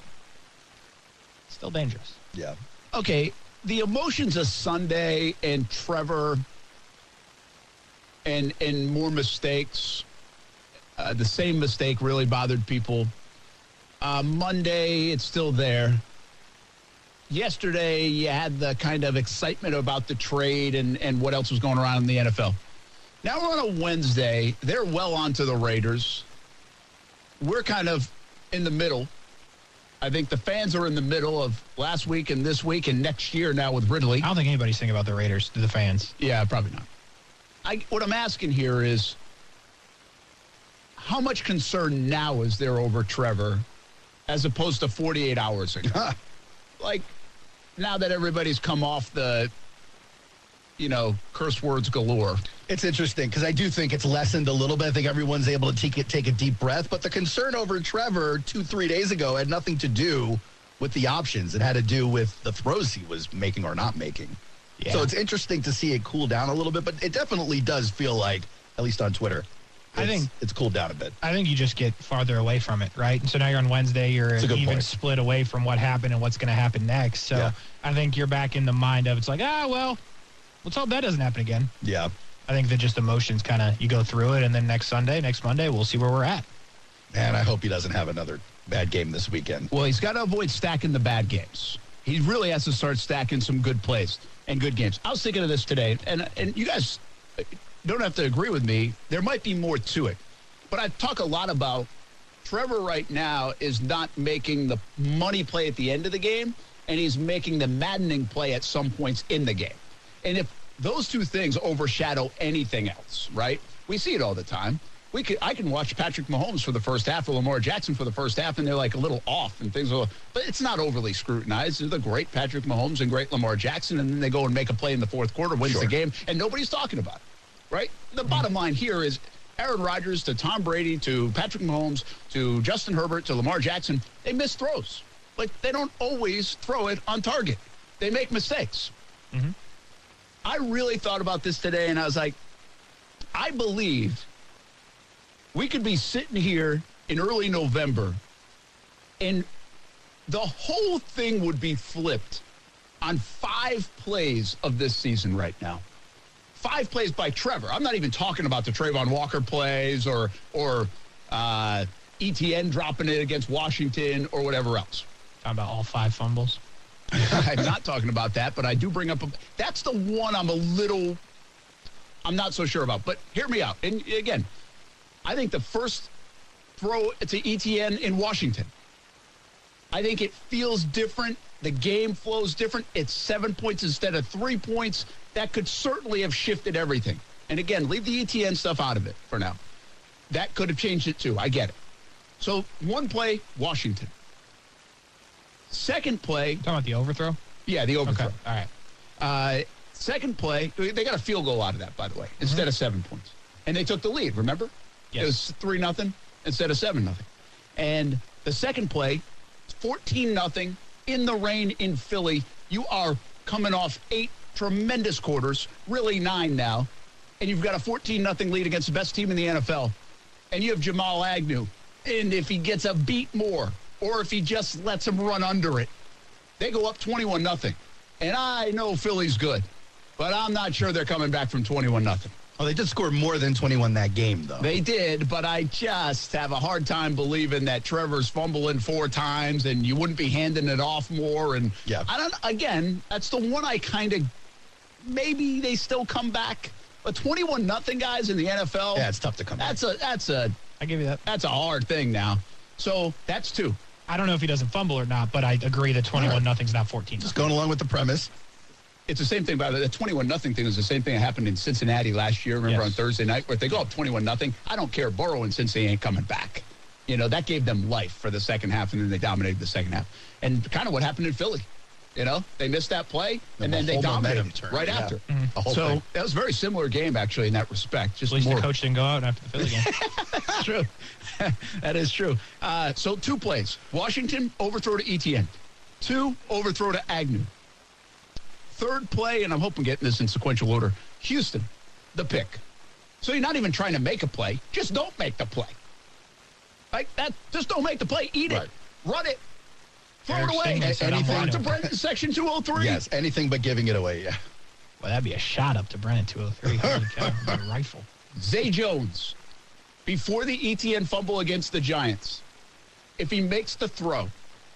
Speaker 4: still dangerous.
Speaker 3: Yeah.
Speaker 2: Okay. The emotions of Sunday and Trevor and and more mistakes. Uh, the same mistake really bothered people. Uh, Monday, it's still there. Yesterday, you had the kind of excitement about the trade and, and what else was going around in the NFL. Now we're on a Wednesday. They're well onto the Raiders. We're kind of in the middle. I think the fans are in the middle of last week and this week and next year now with Ridley.
Speaker 4: I don't think anybody's thinking about the Raiders to the fans.
Speaker 2: Yeah, probably not. I, what I'm asking here is how much concern now is there over Trevor as opposed to 48 hours ago? like, now that everybody's come off the, you know, curse words galore.
Speaker 3: It's interesting because I do think it's lessened a little bit. I think everyone's able to take it, take a deep breath. But the concern over Trevor two, three days ago had nothing to do with the options. It had to do with the throws he was making or not making.
Speaker 4: Yeah.
Speaker 3: So it's interesting to see it cool down a little bit. But it definitely does feel like, at least on Twitter,
Speaker 4: I think-
Speaker 3: it's cooled down a bit.
Speaker 4: I think you just get farther away from it, right? And so now you're on Wednesday. You're
Speaker 3: That's a good
Speaker 4: even
Speaker 3: point.
Speaker 4: split away from what happened and what's going to happen next. So
Speaker 3: Yeah.
Speaker 4: I think you're back in the mind of it's like, ah, well, let's hope that doesn't happen again.
Speaker 3: Yeah.
Speaker 4: I think that just emotions kind of you go through it, and then next Sunday, next Monday, we'll see where we're at.
Speaker 3: And I hope he doesn't have another bad game this weekend.
Speaker 2: Well, he's got to avoid stacking the bad games. He really has to start stacking some good plays and good games. I was thinking of this today, and and you guys don't have to agree with me. There might be more to it, but I talk a lot about Trevor right now is not making the money play at the end of the game, and he's making the maddening play at some points in the game. And if those two things overshadow anything else, right? We see it all the time. We could, I can watch Patrick Mahomes for the first half or Lamar Jackson for the first half, and they're like a little off and things. Are, but it's not overly scrutinized. They're the great Patrick Mahomes and great Lamar Jackson, and then they go and make a play in the fourth quarter, wins
Speaker 3: Sure.
Speaker 2: the game, and nobody's talking about it, right? The bottom line here is Aaron Rodgers to Tom Brady to Patrick Mahomes to Justin Herbert to Lamar Jackson, they miss throws. Like they don't always throw it on target. They make mistakes. Mm-hmm. I really thought about this today and I was like, I believe we could be sitting here in early November and the whole thing would be flipped on five plays of this season right now. Five plays by Trevor. I'm not even talking about the Travon Walker plays or or uh, ETN dropping it against Washington or whatever else.
Speaker 4: Talking about all five fumbles.
Speaker 2: I'm not talking about that, but I do bring up a, that's the one I'm a little I'm not so sure about. But hear me out. And again, I think the first throw to ETN in Washington. I think it feels different. The game flows different. It's seven points instead of three points. That could certainly have shifted everything. And again, leave the ETN stuff out of it for now. That could have changed it too. I get it. So one play, Washington. Second play,
Speaker 4: Talking about the overthrow.
Speaker 2: yeah, the overthrow.
Speaker 4: Okay. All right.
Speaker 2: Uh, second play, they got a field goal out of that, by the way, instead of seven points. And they took the lead, remember?
Speaker 4: Yes.
Speaker 2: It was 3 nothing instead of 7 nothing. And the second play, 14 nothing in the rain in Philly. You are coming off eight tremendous quarters, really nine now. And you've got a 14 nothing lead against the best team in the NFL. And you have Jamal Agnew. And if he gets a beat more, or if he just lets him run under it, they go up 21 nothing. And I know Philly's good, but I'm not sure they're coming back from 21 nothing.
Speaker 3: Oh, they did score more than 21 that game, though.
Speaker 2: They did, but I just have a hard time believing that Trevor's fumbling four times and you wouldn't be handing it off more. And
Speaker 3: Yeah.
Speaker 2: I don't. Again, that's the one I kind of maybe they still come back. But 21 nothing guys in the NFL.
Speaker 3: yeah, it's tough to come back.
Speaker 2: that's a that's a
Speaker 4: I give you that.
Speaker 2: that's a hard thing now. So that's two.
Speaker 4: I don't know if he doesn't fumble or not, but I agree that 21
Speaker 3: right.
Speaker 4: nothing's not 14.
Speaker 3: Just going along with the premise.
Speaker 2: It's the same thing. By the way, the 21 nothing thing is the same thing that happened in Cincinnati last year. Remember
Speaker 4: Yes.
Speaker 2: on Thursday night where they go up 21 nothing. I don't care. Burrow and Cincinnati ain't coming back. You know that gave them life for the second half, and then they dominated the second half. And kind of what happened in Philly. You know, they missed that play,
Speaker 3: The
Speaker 2: and then they dominated
Speaker 3: momentum turned,
Speaker 2: right
Speaker 3: yeah.
Speaker 2: after.
Speaker 3: The whole
Speaker 2: So
Speaker 3: thing.
Speaker 2: that was a very similar game, actually, in that respect. Just
Speaker 4: At least
Speaker 2: more
Speaker 4: the coach didn't go out after the Philly game.
Speaker 2: That's true. that is true. Uh, so two plays. Washington, overthrow to ETN. Two, overthrow to Agnew. Third play, and I'm hoping getting this in sequential order, Houston, the pick. So you're not even trying to make a play. Just don't make the play. Like that, just don't make the play. Eat it.
Speaker 3: Right.
Speaker 2: Run it. Throw
Speaker 4: Eric
Speaker 2: it away.
Speaker 4: Stingley
Speaker 2: Anything to
Speaker 4: open."
Speaker 2: Brenton, section 203.
Speaker 3: Yes, anything but giving it away, yeah.
Speaker 4: well, that'd be a shot up to Brennan 203. Holy cow, with a rifle.
Speaker 2: Zay Jones, before the ETN fumble against the Giants, if he makes the throw,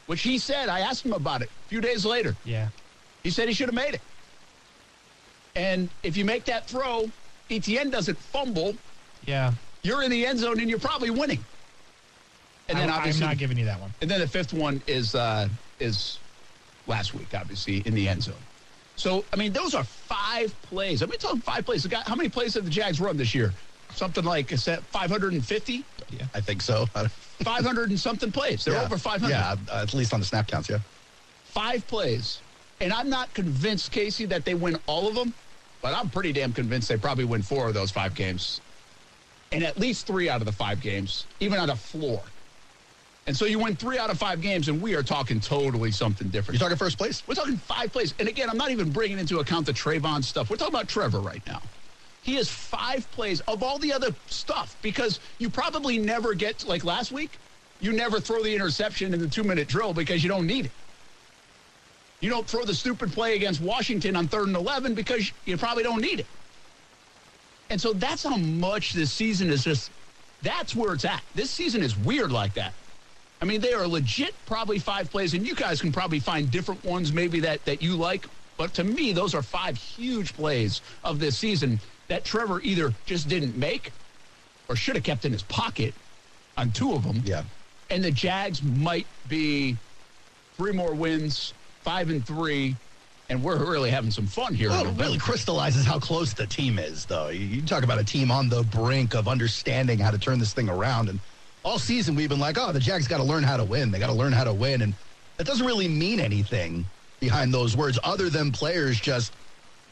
Speaker 2: which he said, I asked him about it a few days later.
Speaker 4: Yeah.
Speaker 2: He said he should have made it. And if you make that throw, ETN doesn't fumble,
Speaker 4: Yeah.
Speaker 2: you're in the end zone and you're probably winning. And then
Speaker 4: I, I'm not giving you that one.
Speaker 2: and then the fifth one is uh, is last week, obviously in the end zone. So I mean, those are five plays. I mean, talking five plays. The how many plays have the Jags run this year? Something like is that 550,
Speaker 3: I think so.
Speaker 2: 500 and something plays. They're
Speaker 3: yeah.
Speaker 2: over 500.
Speaker 3: Yeah, uh, at least on the snap counts, yeah.
Speaker 2: Five plays, and I'm not convinced, Casey, that they win all of them, but I'm pretty damn convinced they probably win four of those five games, and at least three out of the five games, even on a floor. And so you win three out of five games, and we are talking totally something different.
Speaker 3: You're talking first place?
Speaker 2: We're talking five plays. And again, I'm not even bringing into account the Travon stuff. We're talking about Trevor right now. He has five plays of all the other stuff because you probably never get, like last week, you never throw the interception in the two minute drill because you don't need it. You don't throw the stupid play against Washington on third and 11 because you probably don't need it. And so that's how much this season is just, that's where it's at. This season is weird like that. I mean, they are legit probably five plays, and you guys can probably find different ones maybe that, that you like. But to me, those are five huge plays of this season that Trevor either just didn't make or should have kept in his pocket on two of them.
Speaker 3: Yeah.
Speaker 2: And the Jags might be three more wins, five and three, and we're really having some fun here.
Speaker 3: Well, it really crystallizes how close the team is, though. You, you talk about a team on the brink of understanding how to turn this thing around. And all season, we've been like, oh, the Jags got to learn how to win. They got to learn how to win. And that doesn't really mean anything behind those words other than players just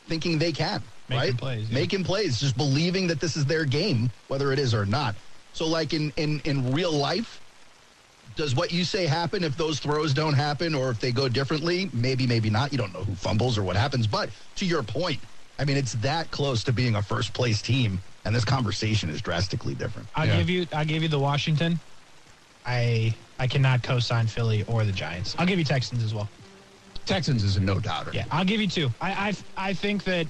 Speaker 3: thinking they can.
Speaker 4: Making
Speaker 3: right?
Speaker 4: plays, yeah.
Speaker 3: Making plays, just believing that this is their game, whether it is or not. So, like in in in real life, does what you say happen if those throws don't happen or if they go differently? Maybe, maybe not. You don't know who fumbles or what happens. But to your point, I mean, it's that close to being a first place team, and this conversation is drastically different.
Speaker 4: I'll
Speaker 2: Yeah.
Speaker 4: give you. I'll give you the Washington. I I cannot co-sign Philly or the Giants. I'll give you Texans as well.
Speaker 2: Texans is a no doubter.
Speaker 4: Yeah, I'll give you two. I I, I think that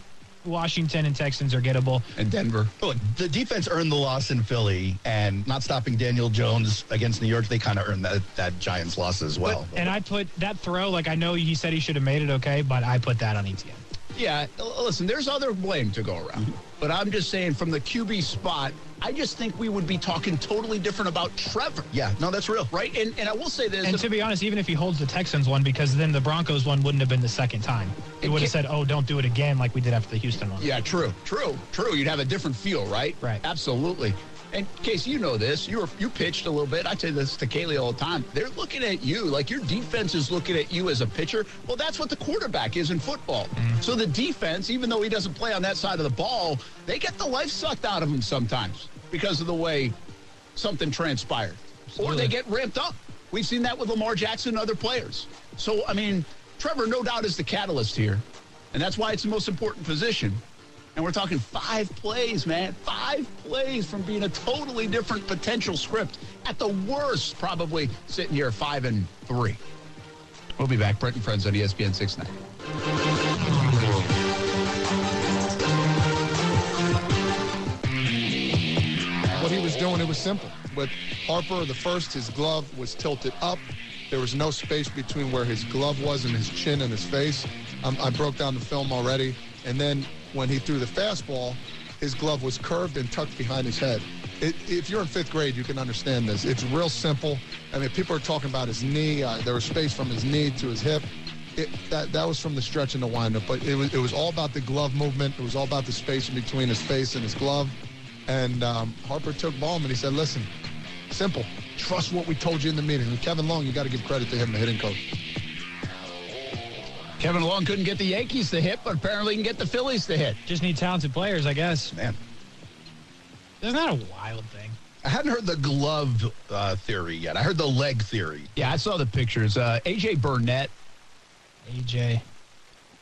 Speaker 4: Washington and Texans are gettable.
Speaker 2: And Denver.
Speaker 3: Look, the defense earned the loss in Philly, and not stopping Daniel Jones against New York, they kind of earned that, that Giants loss as well.
Speaker 4: And I put that throw. Like I know he said he should have made it okay, but I put that on ETN.
Speaker 2: Yeah, listen, there's other blame to go around. But I'm just saying, from the QB spot, I just think we would be talking totally different about Trevor.
Speaker 3: yeah, no, that's real.
Speaker 2: Right? And, and I will say this.
Speaker 4: And to be honest, even if he holds the Texans one, because then the Broncos one wouldn't have been the second time. He would have said, "Oh, don't do it again," like we did after the Houston one.
Speaker 2: Yeah, true, true, true. You'd have a different feel, right?
Speaker 4: Right.
Speaker 2: Absolutely. And Casey, you know this. You were you pitched a little bit. I say this to Kaylee all the time. They're looking at you like your defense is looking at you as a pitcher. Well, that's what the quarterback is in football. Mm-hmm. So the defense, even though he doesn't play on that side of the ball, they get the life sucked out of him sometimes because of the way something transpired, or they get ramped up. We've seen that with Lamar Jackson and other players. So I mean, Trevor, no doubt, is the catalyst here, and that's why it's the most important position. And we're talking five plays, man. Five plays from being a totally different potential script. At the worst, probably sitting here five and three. We'll be back. Brent and Friends on ESPN 69.
Speaker 6: what he was doing, it was simple. With Harper, the first, his glove was tilted up. There was no space between where his glove was and his chin and his face. Um, I broke down the film already. And then when he threw the fastball, his glove was curved and tucked behind his head. It, if you're in fifth grade, you can understand this. It's real simple. I mean, people are talking about his knee. Uh, there was space from his knee to his hip. It, that that was from the stretch and the windup, but it was it was all about the glove movement. It was all about the space in between his face and his glove. And um, Harper took Ballman. He said, "Listen, simple. Trust what we told you in the meeting." And Kevin Long, you got to give credit to him, the hitting coach.
Speaker 2: Kevin Long couldn't get the Yankees to hit, but apparently he can get the Phillies to hit.
Speaker 4: Just need talented players, I guess.
Speaker 3: Man,
Speaker 4: Isn't that a wild thing?
Speaker 3: I hadn't heard the glove uh, theory yet. I heard the leg theory.
Speaker 2: Yeah, I saw the pictures. Uh, AJ Burnett
Speaker 4: AJ.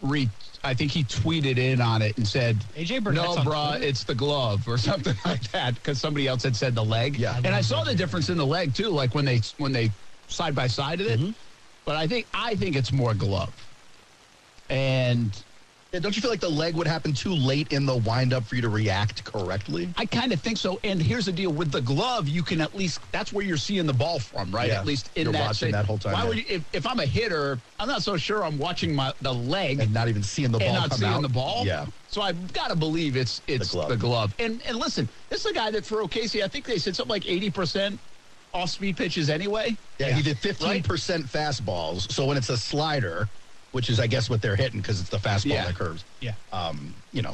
Speaker 2: re I think he tweeted in on it and said,
Speaker 4: AJ Burnett's
Speaker 2: "No, bruh, it's the glove or something like that," because somebody else had said the leg.
Speaker 3: Yeah.
Speaker 2: and I saw the difference in the leg too, like when they when they side by side of it. But I think I think it's more glove. And
Speaker 3: Yeah, don't you feel like the leg would happen too late in the windup for you to react correctly?
Speaker 2: I kind of think so. And here's the deal with the glove, you can at least that's where you're seeing the ball from, right?
Speaker 3: Yeah.
Speaker 2: At least in
Speaker 3: You're
Speaker 2: that
Speaker 3: watching
Speaker 2: state.
Speaker 3: that whole time,
Speaker 2: Why
Speaker 3: yeah.
Speaker 2: would you, if, if I'm a hitter, I'm not so sure I'm watching my the leg
Speaker 3: And not even seeing the ball
Speaker 2: and not seeing
Speaker 3: out?
Speaker 2: the ball.
Speaker 3: Yeah.
Speaker 2: So I've got to believe it's it's
Speaker 3: glove.
Speaker 2: the glove. And and listen, this is a guy that for O'Casey, I think they said something like 80 percent off speed pitches anyway.
Speaker 3: Yeah, he did 15% fastballs. So when it's a slider, which is, I guess, what they're hitting because it's the fastball
Speaker 2: Yeah.
Speaker 3: that curves,
Speaker 4: Yeah.
Speaker 3: um, you know,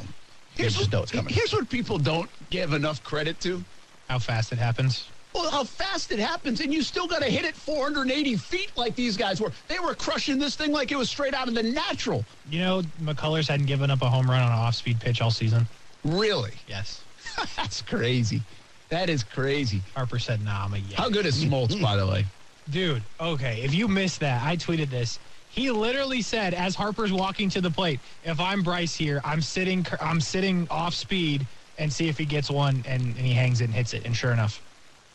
Speaker 3: you
Speaker 2: Here's
Speaker 3: just
Speaker 2: what,
Speaker 3: know it's coming.
Speaker 2: here's what people don't give enough credit to.
Speaker 4: How fast it happens.
Speaker 2: Well, how fast it happens, and you still got to hit it 480 feet like these guys were. They were crushing this thing like it was straight out of the natural.
Speaker 4: You know, McCullers hadn't given up a home run on an off-speed pitch all season.
Speaker 2: Really?
Speaker 4: Yes.
Speaker 2: That's crazy. That is crazy.
Speaker 4: Harper said, "Nah, I'm a yeah."
Speaker 2: How good is Smoltz, by the way?
Speaker 4: Dude, okay. If you missed that, I tweeted this. He literally said, as Harper's walking to the plate, "If I'm Bryce here, I'm sitting, I'm sitting off speed and see if he gets one." And, and he hangs it and hits it. And sure enough,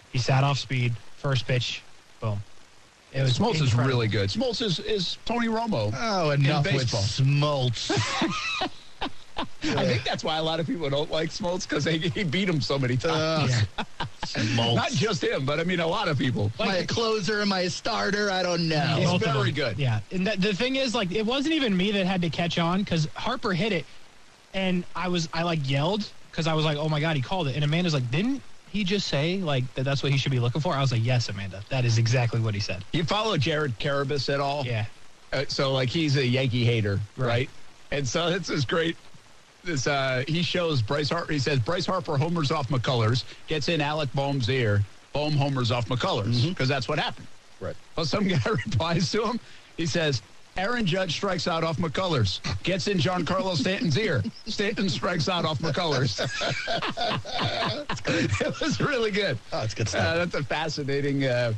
Speaker 4: he sat off speed. First pitch, boom. It was
Speaker 2: Smoltz is really good. Smoltz is, is Tony Romo.
Speaker 3: Oh, enough with
Speaker 2: Smoltz.
Speaker 3: smolts.
Speaker 2: I think that's why a lot of people don't like Smoltz because he beat him so many uh, times.
Speaker 3: Ugh. Smoltz.
Speaker 2: Not just him, but I mean a lot of people.
Speaker 3: Am I a closer? Am I a starter? I don't know.
Speaker 2: He's
Speaker 4: Both
Speaker 2: very good.
Speaker 4: Yeah, and that, the thing is, like, it wasn't even me that had to catch on because Harper hit it, and I was, I like yelled because I was like, "Oh my god, he called it!" And Amanda's like, "Didn't he just say like that? That's what he should be looking for?" I was like, "Yes, Amanda, that is exactly what he said."
Speaker 2: You follow Jared Carrabis at all?
Speaker 4: Yeah,
Speaker 2: Uh, so like he's a Yankee hater, right?
Speaker 4: Right.
Speaker 2: And so it's this great. This uh, he shows Bryce Harper. He says Bryce Harper homers off McCullers, gets in Alec Bohm's ear. Bohm homers off McCullers because that's what happened.
Speaker 3: Right.
Speaker 2: Well, some guy replies to him. He says, Aaron Judge strikes out off McCullers. Gets in John Giancarlo Stanton's ear. Stanton strikes out off McCullers. it was really good.
Speaker 3: Oh, it's good
Speaker 2: Uh,
Speaker 3: stuff.
Speaker 2: that's a fascinating uh,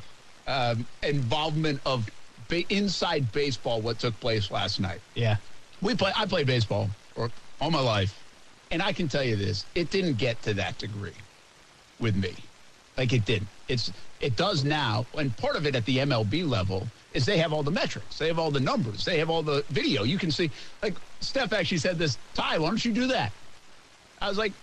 Speaker 2: um, involvement of ba- inside baseball. What took place last night?
Speaker 4: Yeah.
Speaker 2: We play. I played baseball for all my life, and I can tell you this: it didn't get to that degree with me. Like it didn't. It's it does now, and part of it at the MLB level is they have all the metrics, they have all the numbers, they have all the video. You can see. Like Steph actually said this. Ty, why don't you do that? I was like,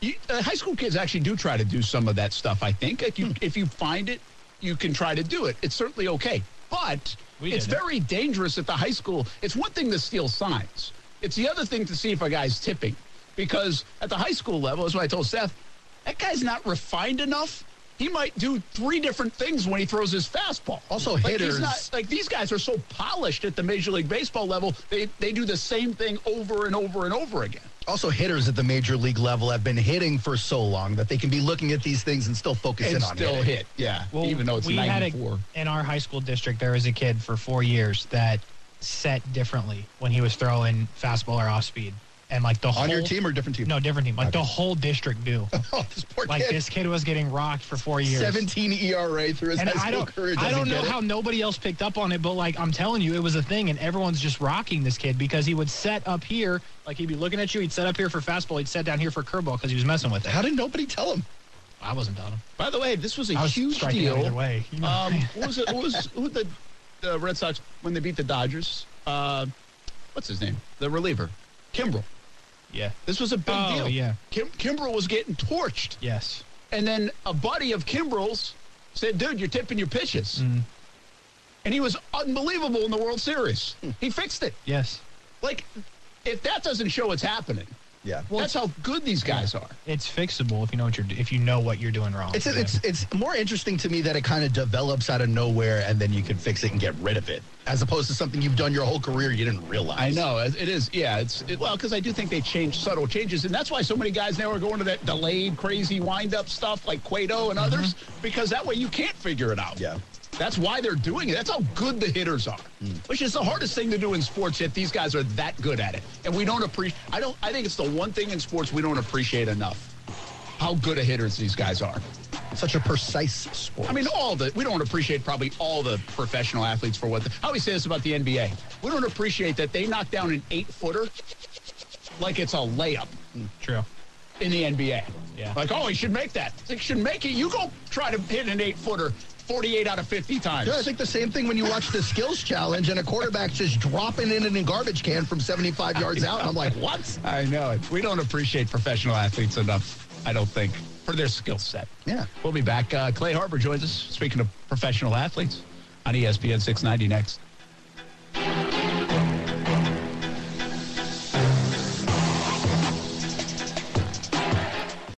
Speaker 2: you, uh, high school kids actually do try to do some of that stuff. I think if you if you find it, you can try to do it. It's certainly okay, but
Speaker 4: We
Speaker 2: it's very dangerous at the high school. It's one thing to steal signs. It's the other thing to see if a guy's tipping, because at the high school level, that's what I told Seth. That guy's not refined enough. He might do three different things when he throws his fastball.
Speaker 3: Also,
Speaker 2: like
Speaker 3: hitters-
Speaker 2: He's not, like these guys are so polished at the Major League Baseball level. They they do the same thing over and over and over again.
Speaker 3: Also, hitters at the major league level have been hitting for so long that they can be looking at these things and still focus
Speaker 2: and
Speaker 3: in on
Speaker 2: still
Speaker 3: hitting.
Speaker 2: hit. Yeah,
Speaker 4: Well,
Speaker 2: even though it's
Speaker 4: we had
Speaker 2: 94.
Speaker 4: a, in our high school district, there was a kid for four years that set differently when he was throwing fastball or off speed, and like the whole
Speaker 3: On your team or different team?
Speaker 4: no different team, like the whole district knew.
Speaker 3: Oh, this poor
Speaker 4: like
Speaker 3: kid.
Speaker 4: this kid was getting rocked for four years.
Speaker 3: 17 ERA through his
Speaker 4: and
Speaker 3: high
Speaker 4: I
Speaker 3: school
Speaker 4: don't,
Speaker 3: career.
Speaker 4: I don't know how nobody else picked up on it, but like I'm telling you, it was a thing, and everyone's just rocking this kid because he would set up here, like he'd be looking at you, he'd set up here for fastball, he'd set down here for curveball because he was messing with it.
Speaker 3: How did nobody tell him?
Speaker 4: I wasn't telling him.
Speaker 2: By the way, this was a
Speaker 4: I was
Speaker 2: huge
Speaker 4: striking out
Speaker 2: deal.
Speaker 4: either way. You know?
Speaker 2: Um, what was it? What was who the the Red Sox when they beat the Dodgers? Uh, what's his name? The reliever, Kimbrel.
Speaker 4: yeah.
Speaker 2: This was a big
Speaker 4: Oh,
Speaker 2: deal.
Speaker 4: yeah.
Speaker 2: Kim, Kimbrel was getting torched,
Speaker 4: Yes.
Speaker 2: and then a buddy of Kimbrel's said, "Dude, you're tipping your pitches,"
Speaker 4: Mm.
Speaker 2: and he was unbelievable in the World Series. He fixed it.
Speaker 4: Yes.
Speaker 2: Like, if that doesn't show what's happening,
Speaker 3: Yeah.
Speaker 2: well, that's how good these guys are.
Speaker 4: It's fixable if you know what you're if you know what you're doing wrong.
Speaker 3: It's,
Speaker 4: Yeah.
Speaker 3: it's it's more interesting to me that it kind of develops out of nowhere and then you can fix it and get rid of it, as opposed to something you've done your whole career you didn't realize.
Speaker 2: I know it it is. Yeah, it's it, well because I do think they change subtle changes, and that's why so many guys now are going to that delayed, crazy wind-up stuff like Cueto and mm-hmm. others, because that way you can't figure it out.
Speaker 3: Yeah.
Speaker 2: That's why they're doing it. That's how good the hitters are, mm. which is the hardest thing to do in sports. Yet these guys are that good at it, and we don't appreciate. I don't. I think it's the one thing in sports we don't appreciate enough. How good a hitters these guys are.
Speaker 3: Such a precise sport.
Speaker 2: I mean, all the we don't appreciate probably all the professional athletes for what. The, I always say this about the NBA. We don't appreciate that they knock down an eight footer like it's a layup mm,
Speaker 4: True.
Speaker 2: in the NBA.
Speaker 4: Yeah.
Speaker 2: Like, oh, he should make that. He should make it. You go try to hit an eight footer 48 out of 50 times.
Speaker 3: Yeah, I think the same thing when you watch the skills challenge and a quarterback's just dropping in in a garbage can from 75 yards out. And I'm like, what?
Speaker 2: I know it. We don't appreciate professional athletes enough, I don't think, for their skill set.
Speaker 3: Yeah.
Speaker 2: We'll be back. Uh, Clay Harbor joins us, speaking of professional athletes, on ESPN 690 next.